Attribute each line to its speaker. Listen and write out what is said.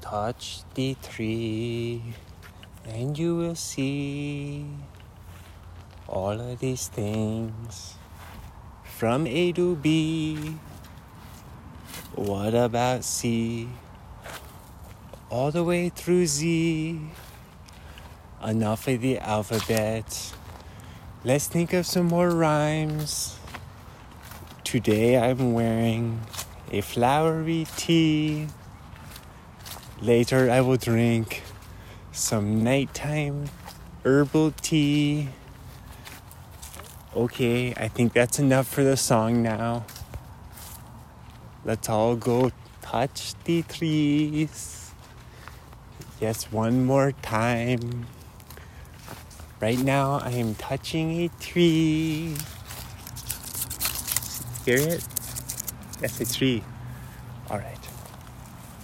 Speaker 1: Touch the tree, and you will see all of these things from A to B. What about C? All the way through Z. Enough of the alphabet. Let's think of some more rhymes. Today I'm wearing a flowery tee. Later I will drink some nighttime herbal tea. Okay, I think that's enough for the song now. Let's all go touch the trees. Yes, one more time. Right now, I am touching a tree. Hear it? That's a tree. All right.